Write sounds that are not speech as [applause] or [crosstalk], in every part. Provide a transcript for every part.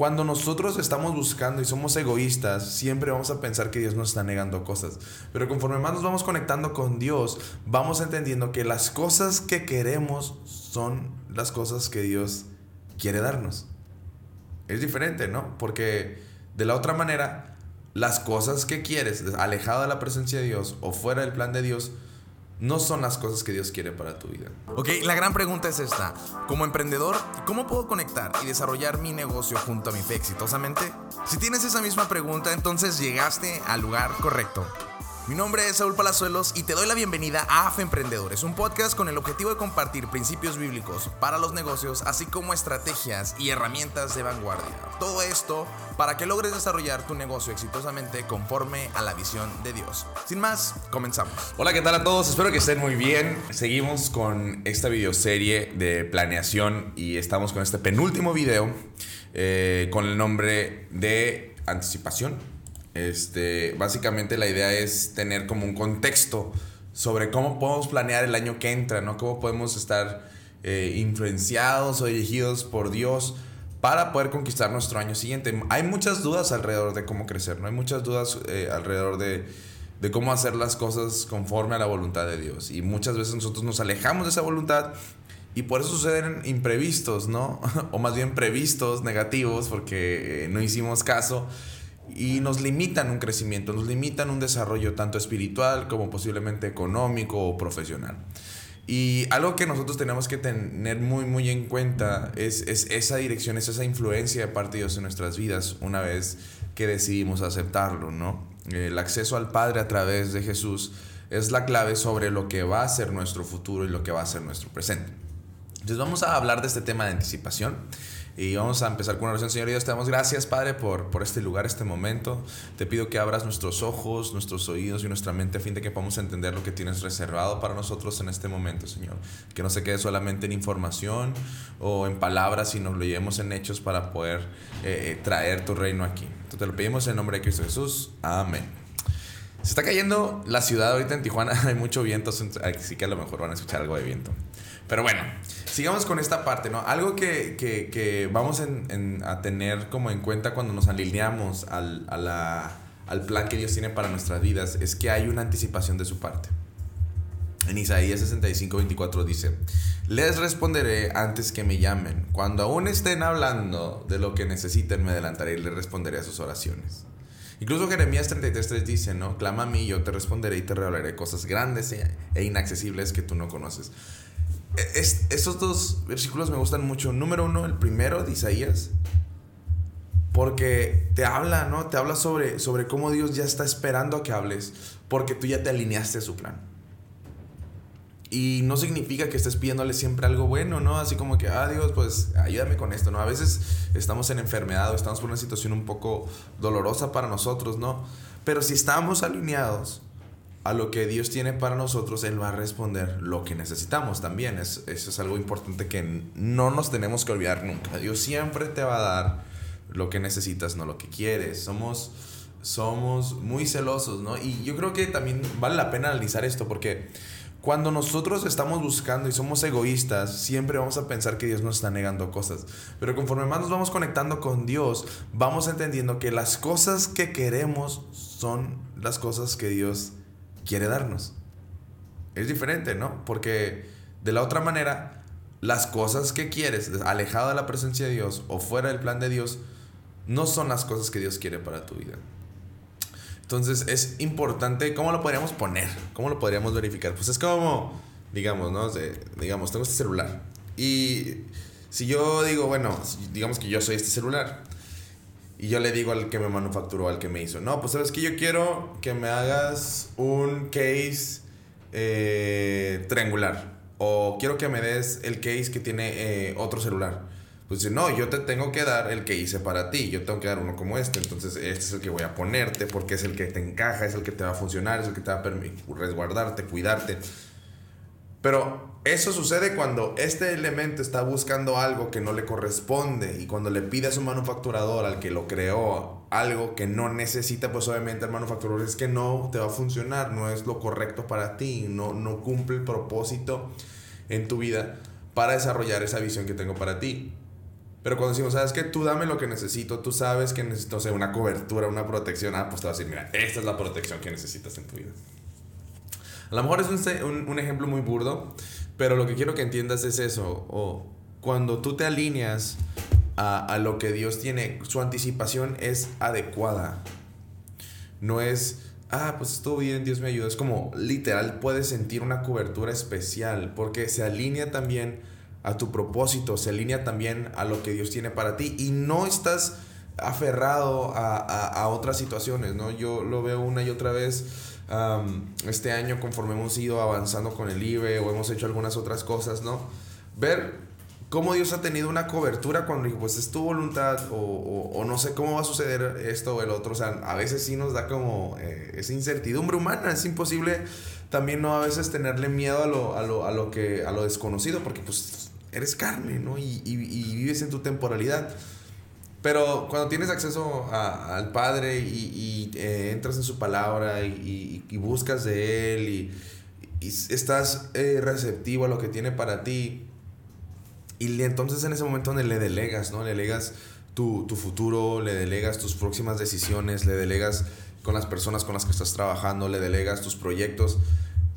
cuando nosotros estamos buscando y somos egoístas, siempre vamos a pensar que Dios nos está negando cosas. Pero conforme más nos vamos conectando con Dios, vamos entendiendo que las cosas que queremos son las cosas que Dios quiere darnos. Es diferente, ¿no? Porque de la otra manera, las cosas que quieres, alejado de la presencia de Dios o fuera del plan de Dios, no son las cosas que Dios quiere para tu vida. Ok, la gran pregunta es esta. Como emprendedor, ¿cómo puedo conectar y desarrollar mi negocio junto a mi fe exitosamente? Si tienes esa misma pregunta, entonces llegaste al lugar correcto. Mi nombre es Saúl Palazuelos y te doy la bienvenida a AFE Emprendedores, un podcast con el objetivo de compartir principios bíblicos para los negocios, así como estrategias y herramientas de vanguardia. Todo esto para que logres desarrollar tu negocio exitosamente conforme a la visión de Dios. Sin más, comenzamos. Hola, ¿qué tal a todos? Espero que estén muy bien. Seguimos con esta videoserie de planeación y estamos con este penúltimo video eh, con el nombre de anticipación este, básicamente la idea es tener como un contexto sobre cómo podemos planear el año que entra, ¿no? Cómo podemos estar eh, influenciados o dirigidos por Dios para poder conquistar nuestro año siguiente. Hay muchas dudas alrededor de cómo crecer, ¿no? Hay muchas dudas eh, alrededor de, de cómo hacer las cosas conforme a la voluntad de Dios. Y muchas veces nosotros nos alejamos de esa voluntad y por eso suceden imprevistos, ¿no? [laughs] o más bien previstos, negativos, porque eh, no hicimos caso y nos limitan un crecimiento, nos limitan un desarrollo tanto espiritual como posiblemente económico o profesional. Y algo que nosotros tenemos que tener muy, muy en cuenta es, esa dirección, es esa influencia de parte de Dios en nuestras vidas una vez que decidimos aceptarlo, ¿no? El acceso al Padre a través de Jesús es la clave sobre lo que va a ser nuestro futuro y lo que va a ser nuestro presente. Entonces vamos a hablar de este tema de anticipación. Y vamos a empezar con una oración. Señor Dios, te damos gracias, Padre, por, por este lugar, este momento. Te pido que abras nuestros ojos, nuestros oídos y nuestra mente a fin de que podamos entender lo que tienes reservado para nosotros en este momento, Señor. Que no se quede solamente en información o en palabras, sino lo llevemos en hechos para poder eh, eh, traer tu reino aquí. Entonces te lo pedimos en nombre de Cristo Jesús. Amén. Se está cayendo la ciudad ahorita en Tijuana, [laughs] hay mucho viento, así que a lo mejor van a escuchar algo de viento. Pero bueno, sigamos con esta parte, ¿no? Algo que, que, que vamos a tener como en cuenta cuando nos alineamos al, a la, al plan que Dios tiene para nuestras vidas es que hay una anticipación de su parte. En Isaías 65, 24 dice, les responderé antes que me llamen. Cuando aún estén hablando de lo que necesiten, me adelantaré y les responderé a sus oraciones. Incluso Jeremías 33, dice, ¿no? Clama a mí, yo te responderé y te revelaré cosas grandes e inaccesibles que tú no conoces. Es, estos dos versículos me gustan mucho. Número uno, el primero de Isaías. Porque te habla, ¿no? Te habla sobre, sobre cómo Dios ya está esperando a que hables. Porque tú ya te alineaste a su plan. Y no significa que estés pidiéndole siempre algo bueno, ¿no? Así como que, ah, Dios, pues ayúdame con esto, ¿no? A veces estamos en enfermedad o estamos por una situación un poco dolorosa para nosotros, ¿no? Pero si estamos alineados a lo que Dios tiene para nosotros, Él va a responder lo que necesitamos también. Es, eso es algo importante que no nos tenemos que olvidar nunca. Dios siempre te va a dar lo que necesitas, no lo que quieres. Somos, somos muy celosos, ¿no? Y yo creo que también vale la pena analizar esto porque cuando nosotros estamos buscando y somos egoístas, siempre vamos a pensar que Dios nos está negando cosas. Pero conforme más nos vamos conectando con Dios, vamos entendiendo que las cosas que queremos son las cosas que Dios quiere darnos. Es diferente, ¿no? Porque de la otra manera, las cosas que quieres, alejado de la presencia de Dios o fuera del plan de Dios, no son las cosas que Dios quiere para tu vida. Entonces es importante, ¿cómo lo podríamos poner? ¿Cómo lo podríamos verificar? Pues es como, digamos, ¿no? digamos, tengo este celular. Y si yo digo, bueno, digamos que yo soy este celular y yo le digo al que me manufacturó, al que me hizo, no, pues sabes que yo quiero que me hagas un case eh, triangular. O quiero que me des el case que tiene eh, otro celular. Pues dice, no, yo te tengo que dar el que hice para ti. Yo tengo que dar uno como este. Entonces, este es el que voy a ponerte porque es el que te encaja, es el que te va a funcionar, es el que te va a resguardarte, cuidarte. Pero eso sucede cuando este elemento está buscando algo que no le corresponde y cuando le pide a su manufacturador, al que lo creó, algo que no necesita, pues obviamente el manufacturador es que no te va a funcionar, no es lo correcto para ti, no, no cumple el propósito en tu vida para desarrollar esa visión que tengo para ti. Pero cuando decimos, sabes que tú dame lo que necesito, tú sabes que necesito, o sea, una cobertura, una protección, ah, pues te vas a decir, mira, esta es la protección que necesitas en tu vida. A lo mejor es un, un, ejemplo muy burdo, pero lo que quiero que entiendas es eso. O cuando tú te alineas a, a lo que Dios tiene, su anticipación es adecuada. No es, ah, pues estuvo bien, Dios me ayuda. Es como literal puedes sentir una cobertura especial porque se alinea también a tu propósito, se alinea también a lo que Dios tiene para ti y no estás aferrado a, a, a otras situaciones, ¿no? Yo lo veo una y otra vez este año conforme hemos ido avanzando con el IBE o hemos hecho algunas otras cosas, ¿no? Ver cómo Dios ha tenido una cobertura cuando dijo, pues es tu voluntad o, o, no sé cómo va a suceder esto o el otro. O sea, a veces sí nos da como eh, esa incertidumbre humana, es imposible también no a veces tenerle miedo a lo, a lo, a lo, que, a lo desconocido porque pues eres carne, ¿no? Y, y, y vives en tu temporalidad. Pero cuando tienes acceso a, al Padre y, eh, entras en su palabra y, buscas de Él y, estás eh, receptivo a lo que tiene para ti, y entonces en ese momento donde le delegas, ¿no? Le delegas tu, tu, futuro, le delegas tus próximas decisiones, le delegas con las personas con las que estás trabajando, le delegas tus proyectos,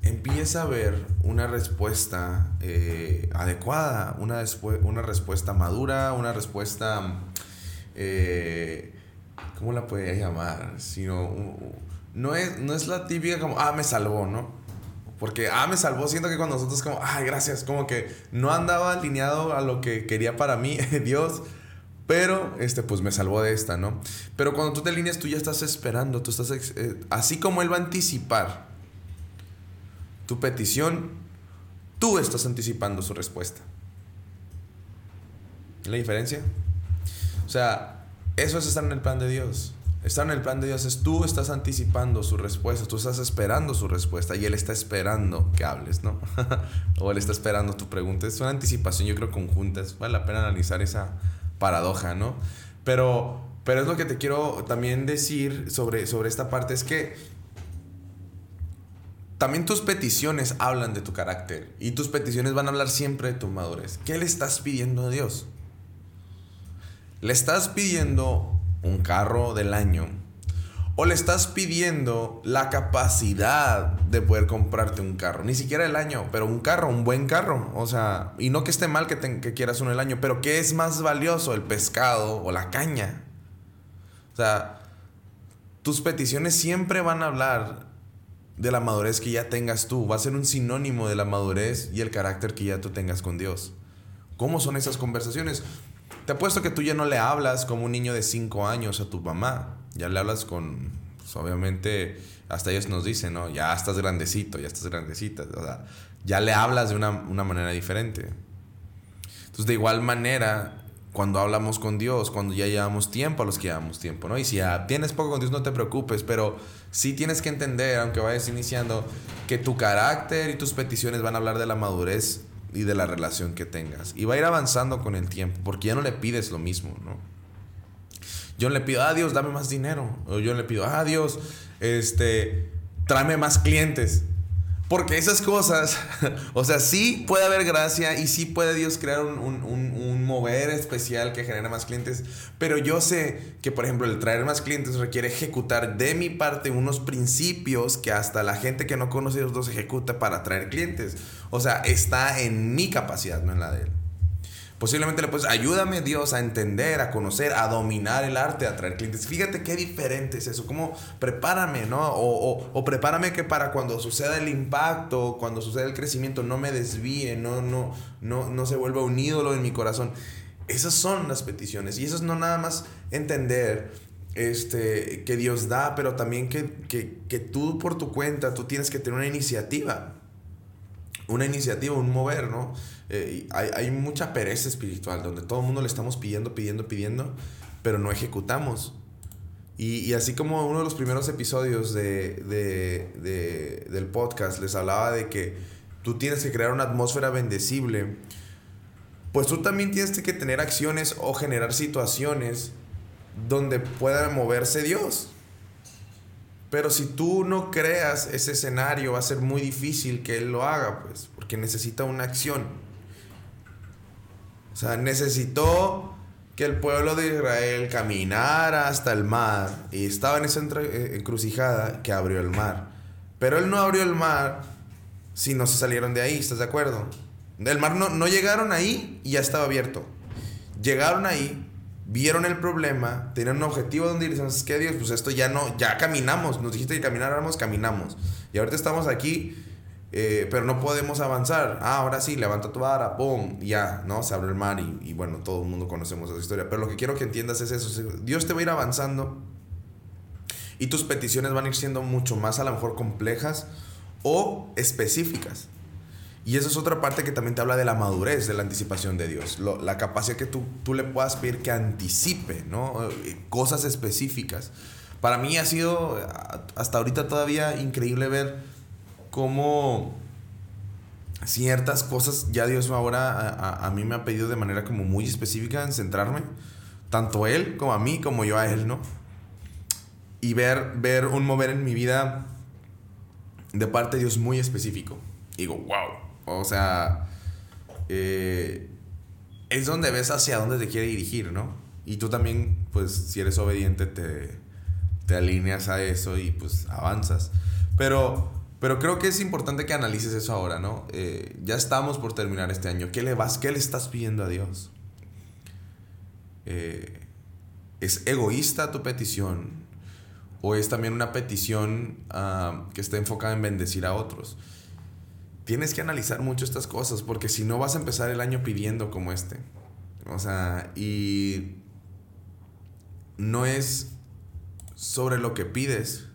empieza a ver una respuesta eh, adecuada, una, una respuesta madura, una respuesta eh, ¿cómo la podría llamar? Sino, no es, no es la típica como, ah, me salvó, ¿no? Porque, ah, me salvó, siento que cuando nosotros como, ay, gracias, como que no andaba alineado a lo que quería para mí [laughs] Dios, pero, este, pues me salvó de esta, ¿no? Pero cuando tú te alineas, tú ya estás esperando, tú estás, eh, así como Él va a anticipar tu petición, tú estás anticipando su respuesta. ¿La diferencia? Sea, eso es estar en el plan de Dios. Estar en el plan de Dios es tú estás anticipando su respuesta, tú estás esperando su respuesta y Él está esperando que hables, ¿no? [laughs] o Él está esperando tu pregunta. Es una anticipación, yo creo, conjunta. Vale la pena analizar esa paradoja, ¿no? Pero, pero es lo que te quiero también decir sobre, sobre esta parte, es que también tus peticiones hablan de tu carácter y tus peticiones van a hablar siempre de tu madurez. ¿Qué le estás pidiendo a Dios? ¿Le estás pidiendo un carro del año? ¿O le estás pidiendo la capacidad de poder comprarte un carro? Ni siquiera el año, pero un carro, un buen carro. O sea, y no que esté mal que, que quieras uno el año, pero ¿qué es más valioso, el pescado o la caña? O sea, tus peticiones siempre van a hablar de la madurez que ya tengas tú. Va a ser un sinónimo de la madurez y el carácter que ya tú tengas con Dios. ¿Cómo son esas conversaciones? Te apuesto que tú ya no le hablas como un niño de 5 años a tu mamá. Ya le hablas con, pues, obviamente, hasta ellos nos dicen, ¿no? Ya estás grandecito, ya estás grandecita. O sea, ya le hablas de una, una manera diferente. Entonces, de igual manera, cuando hablamos con Dios, cuando ya llevamos tiempo a los que llevamos tiempo, ¿no? Y si ya tienes poco con Dios, no te preocupes, pero sí tienes que entender, aunque vayas iniciando, que tu carácter y tus peticiones van a hablar de la madurez y de la relación que tengas. Y va a ir avanzando con el tiempo, porque ya no le pides lo mismo, ¿no? Yo no le pido, ah, Dios, dame más dinero. O yo le pido, ah, Dios, este, tráeme más clientes. Porque esas cosas, [laughs] o sea, sí puede haber gracia y sí puede Dios crear un, mover especial que genere más clientes, pero yo sé que, por ejemplo, el traer más clientes requiere ejecutar de mi parte unos principios que hasta la gente que no conoce a Dios ejecuta para atraer clientes. O sea, está en mi capacidad, no en la de Él. Posiblemente le puedes, ayúdame Dios a entender, a conocer, a dominar el arte, a traer clientes. Fíjate qué diferente es eso, como prepárame, ¿no? O, prepárame que para cuando suceda el impacto, cuando suceda el crecimiento, no me desvíe, no, no, no, no se vuelva un ídolo en mi corazón. Esas son las peticiones y eso es no nada más entender este, que Dios da, pero también que, que, que tú por tu cuenta, tú tienes que tener una iniciativa una iniciativa, un mover, ¿no? Eh, hay, hay, mucha pereza espiritual donde todo el mundo le estamos pidiendo, pidiendo, pidiendo, pero no ejecutamos. Y, y así como uno de los primeros episodios de, de, de, del podcast les hablaba de que tú tienes que crear una atmósfera bendecible, pues tú también tienes que tener acciones o generar situaciones donde pueda moverse Dios. Pero si tú no creas ese escenario, va a ser muy difícil que Él lo haga, pues, porque necesita una acción. O sea, necesitó que el pueblo de Israel caminara hasta el mar y estaba en esa eh, encrucijada que abrió el mar. Pero él no abrió el mar si no se salieron de ahí, ¿estás de acuerdo? Del mar no, no llegaron ahí y ya estaba abierto. Llegaron ahí, vieron el problema, tenían un objetivo donde dicen, es que Dios, pues esto ya no, ya caminamos, nos dijiste que camináramos, caminamos. Y ahorita estamos aquí eh, pero no podemos avanzar. Ah, ahora sí, levanta tu vara, ¡pum! Ya, ¿no? Se abre el mar y, y, bueno, todo el mundo conocemos esa historia. Pero lo que quiero que entiendas es eso. Dios te va a ir avanzando y tus peticiones van a ir siendo mucho más a lo mejor complejas o específicas. Y esa es otra parte que también te habla de la madurez, de la anticipación de Dios. la capacidad que tú, tú le puedas pedir que anticipe, ¿no? Eh, cosas específicas. Para mí ha sido hasta ahorita todavía increíble ver cómo ciertas cosas ya Dios ahora a, mí me ha pedido de manera como muy específica en centrarme, tanto Él como a mí, como yo a Él, ¿no? Y ver, ver un mover en mi vida de parte de Dios muy específico. Digo, wow, o sea, eh, es donde ves hacia dónde te quiere dirigir, ¿no? Y tú también, pues, si eres obediente, te, te alineas a eso y pues avanzas. Pero pero creo que es importante que analices eso ahora, ¿no? Eh, ya estamos por terminar este año. ¿Qué le vas, qué le estás pidiendo a Dios? Eh, ¿Es egoísta tu petición? ¿O es también una petición ah, que está enfocada en bendecir a otros? Tienes que analizar mucho estas cosas porque si no vas a empezar el año pidiendo como este. O sea, y no es sobre lo que pides,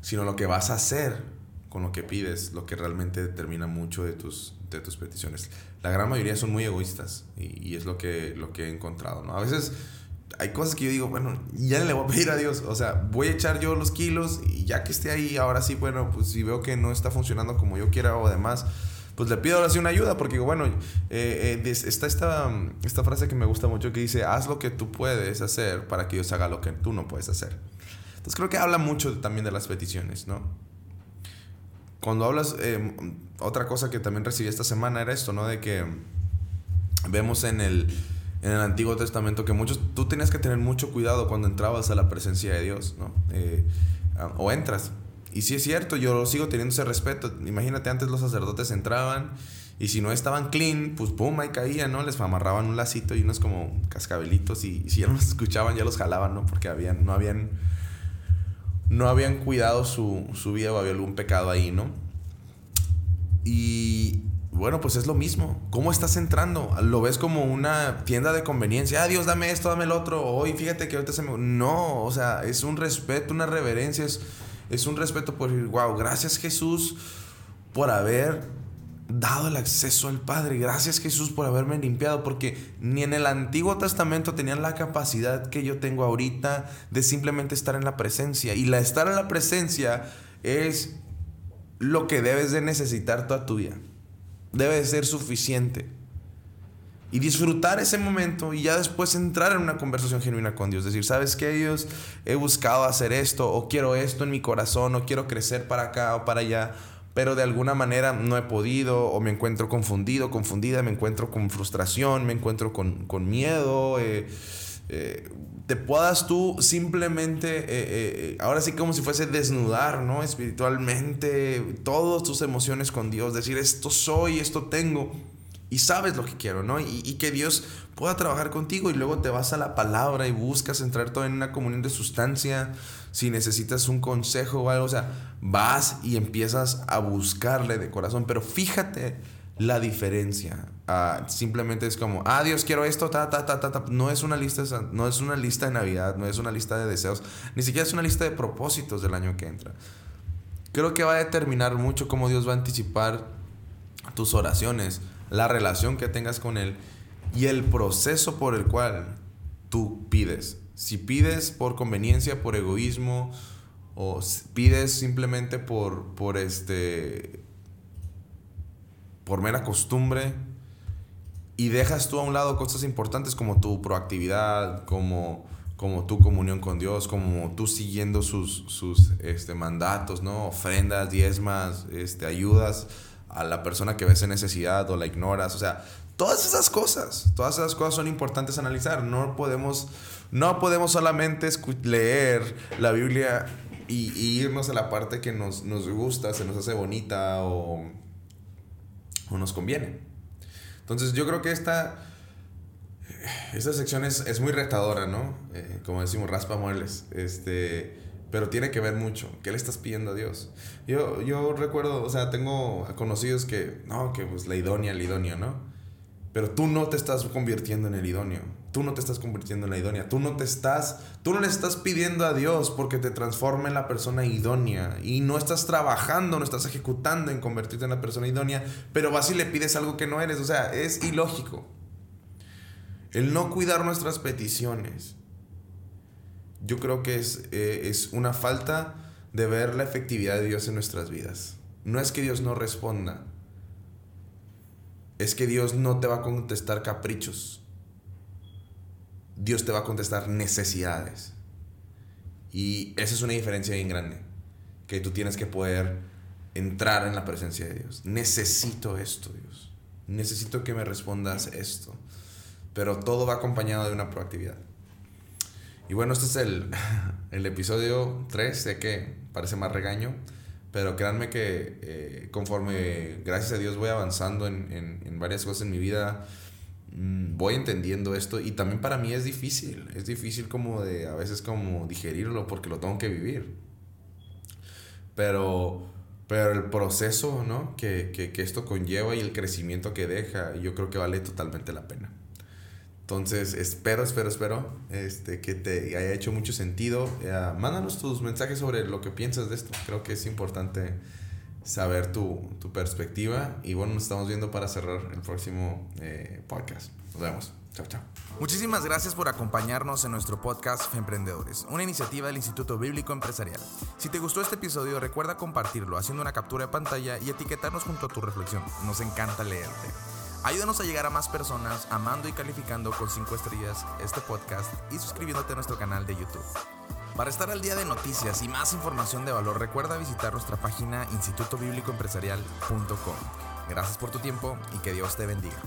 sino lo que vas a hacer con lo que pides, lo que realmente determina mucho de tus, de tus peticiones. La gran mayoría son muy egoístas y, es lo que, lo que he encontrado, ¿no? A veces hay cosas que yo digo, bueno, ya le voy a pedir a Dios, o sea, voy a echar yo los kilos y ya que esté ahí, ahora sí, bueno, pues si veo que no está funcionando como yo quiera o demás, pues le pido ahora sí una ayuda, porque bueno, eh, eh, está esta, esta frase que me gusta mucho que dice, haz lo que tú puedes hacer para que Dios haga lo que tú no puedes hacer. Entonces creo que habla mucho también de las peticiones, ¿no? cuando hablas, eh, otra cosa que también recibí esta semana era esto, ¿no? De que vemos en el, en el Antiguo Testamento que muchos, tú tenías que tener mucho cuidado cuando entrabas a la presencia de Dios, ¿no? Eh, o entras. Y sí es cierto, yo sigo teniendo ese respeto. Imagínate, antes los sacerdotes entraban y si no estaban clean, pues pum, ahí caían, ¿no? Les amarraban un lacito y unos como cascabelitos y, si ya no los escuchaban, ya los jalaban, ¿no? Porque habían, no habían no habían cuidado su, vida o había algún pecado ahí, ¿no? Y bueno, pues es lo mismo. ¿Cómo estás entrando? ¿Lo ves como una tienda de conveniencia? Ah, Dios, dame esto, dame el otro. Hoy fíjate que ahorita se me... No, o sea, es un respeto, una reverencia, es, es un respeto por decir, wow, gracias Jesús por haber dado el acceso al Padre. Gracias Jesús por haberme limpiado, porque ni en el Antiguo Testamento tenían la capacidad que yo tengo ahorita de simplemente estar en la presencia. Y la estar en la presencia es lo que debes de necesitar toda tu vida. Debe de ser suficiente. Y disfrutar ese momento y ya después entrar en una conversación genuina con Dios. Decir, ¿sabes qué, Dios? He buscado hacer esto, o quiero esto en mi corazón, o quiero crecer para acá o para allá pero de alguna manera no he podido o me encuentro confundido, confundida, me encuentro con frustración, me encuentro con, miedo. Eh, eh, te puedas tú simplemente, eh, ahora sí como si fuese desnudar, ¿no? Espiritualmente, todas tus emociones con Dios, decir, esto soy, esto tengo, y sabes lo que quiero, ¿no? Y, y, que Dios pueda trabajar contigo y luego te vas a la palabra y buscas entrar todo en una comunión de sustancia si necesitas un consejo o algo, o sea, vas y empiezas a buscarle de corazón, pero fíjate la diferencia. Ah, simplemente es como, ah, Dios, quiero esto, ta, ta, ta, ta, No es una lista, no es una lista de Navidad, no es una lista de deseos, ni siquiera es una lista de propósitos del año que entra. Creo que va a determinar mucho cómo Dios va a anticipar tus oraciones, la relación que tengas con Él y el proceso por el cual tú pides. Si pides por conveniencia, por egoísmo, o pides simplemente por, por este por mera costumbre y dejas tú a un lado cosas importantes como tu proactividad, como, como tu comunión con Dios, como tú siguiendo sus, sus este, mandatos, ¿no? Ofrendas, diezmas, este, ayudas a la persona que ves en necesidad o la ignoras. O sea, Todas esas cosas, todas esas cosas son importantes analizar. No podemos, no podemos solamente leer la Biblia y, irnos a la parte que nos, nos, gusta, se nos hace bonita o, o nos conviene. Entonces yo creo que esta, esta sección es, es muy retadora, ¿no? Eh, como decimos, raspa muebles. Este, pero tiene que ver mucho. ¿Qué le estás pidiendo a Dios? Yo, yo recuerdo, o sea, tengo conocidos que, no, que pues la idónea, el idóneo, ¿no? Pero tú no te estás convirtiendo en el idóneo. Tú no te estás convirtiendo en la idónea. Tú no te estás, tú no le estás pidiendo a Dios porque te transforme en la persona idónea. Y no estás trabajando, no estás ejecutando en convertirte en la persona idónea. Pero vas y le pides algo que no eres. O sea, es ilógico. El no cuidar nuestras peticiones. Yo creo que es, eh, es una falta de ver la efectividad de Dios en nuestras vidas. No es que Dios no responda es que Dios no te va a contestar caprichos. Dios te va a contestar necesidades. Y esa es una diferencia bien grande. Que tú tienes que poder entrar en la presencia de Dios. Necesito esto, Dios. Necesito que me respondas esto. Pero todo va acompañado de una proactividad. Y bueno, este es el, [laughs] el episodio 3. Sé que parece más regaño. Pero créanme que eh, conforme, gracias a Dios, voy avanzando en, en, en varias cosas en mi vida, voy entendiendo esto y también para mí es difícil, es difícil como de a veces como digerirlo porque lo tengo que vivir. Pero, pero el proceso ¿no? que, que, que esto conlleva y el crecimiento que deja, yo creo que vale totalmente la pena. Entonces, espero, espero, espero este, que te haya hecho mucho sentido. Eh, mándanos tus mensajes sobre lo que piensas de esto. Creo que es importante saber tu, tu perspectiva. Y bueno, nos estamos viendo para cerrar el próximo eh, podcast. Nos vemos. Chao, chao. Muchísimas gracias por acompañarnos en nuestro podcast Emprendedores, una iniciativa del Instituto Bíblico Empresarial. Si te gustó este episodio, recuerda compartirlo haciendo una captura de pantalla y etiquetarnos junto a tu reflexión. Nos encanta leerte. Ayúdanos a llegar a más personas amando y calificando con 5 estrellas este podcast y suscribiéndote a nuestro canal de YouTube. Para estar al día de noticias y más información de valor, recuerda visitar nuestra página institutobiblicoempresarial.com. Gracias por tu tiempo y que Dios te bendiga.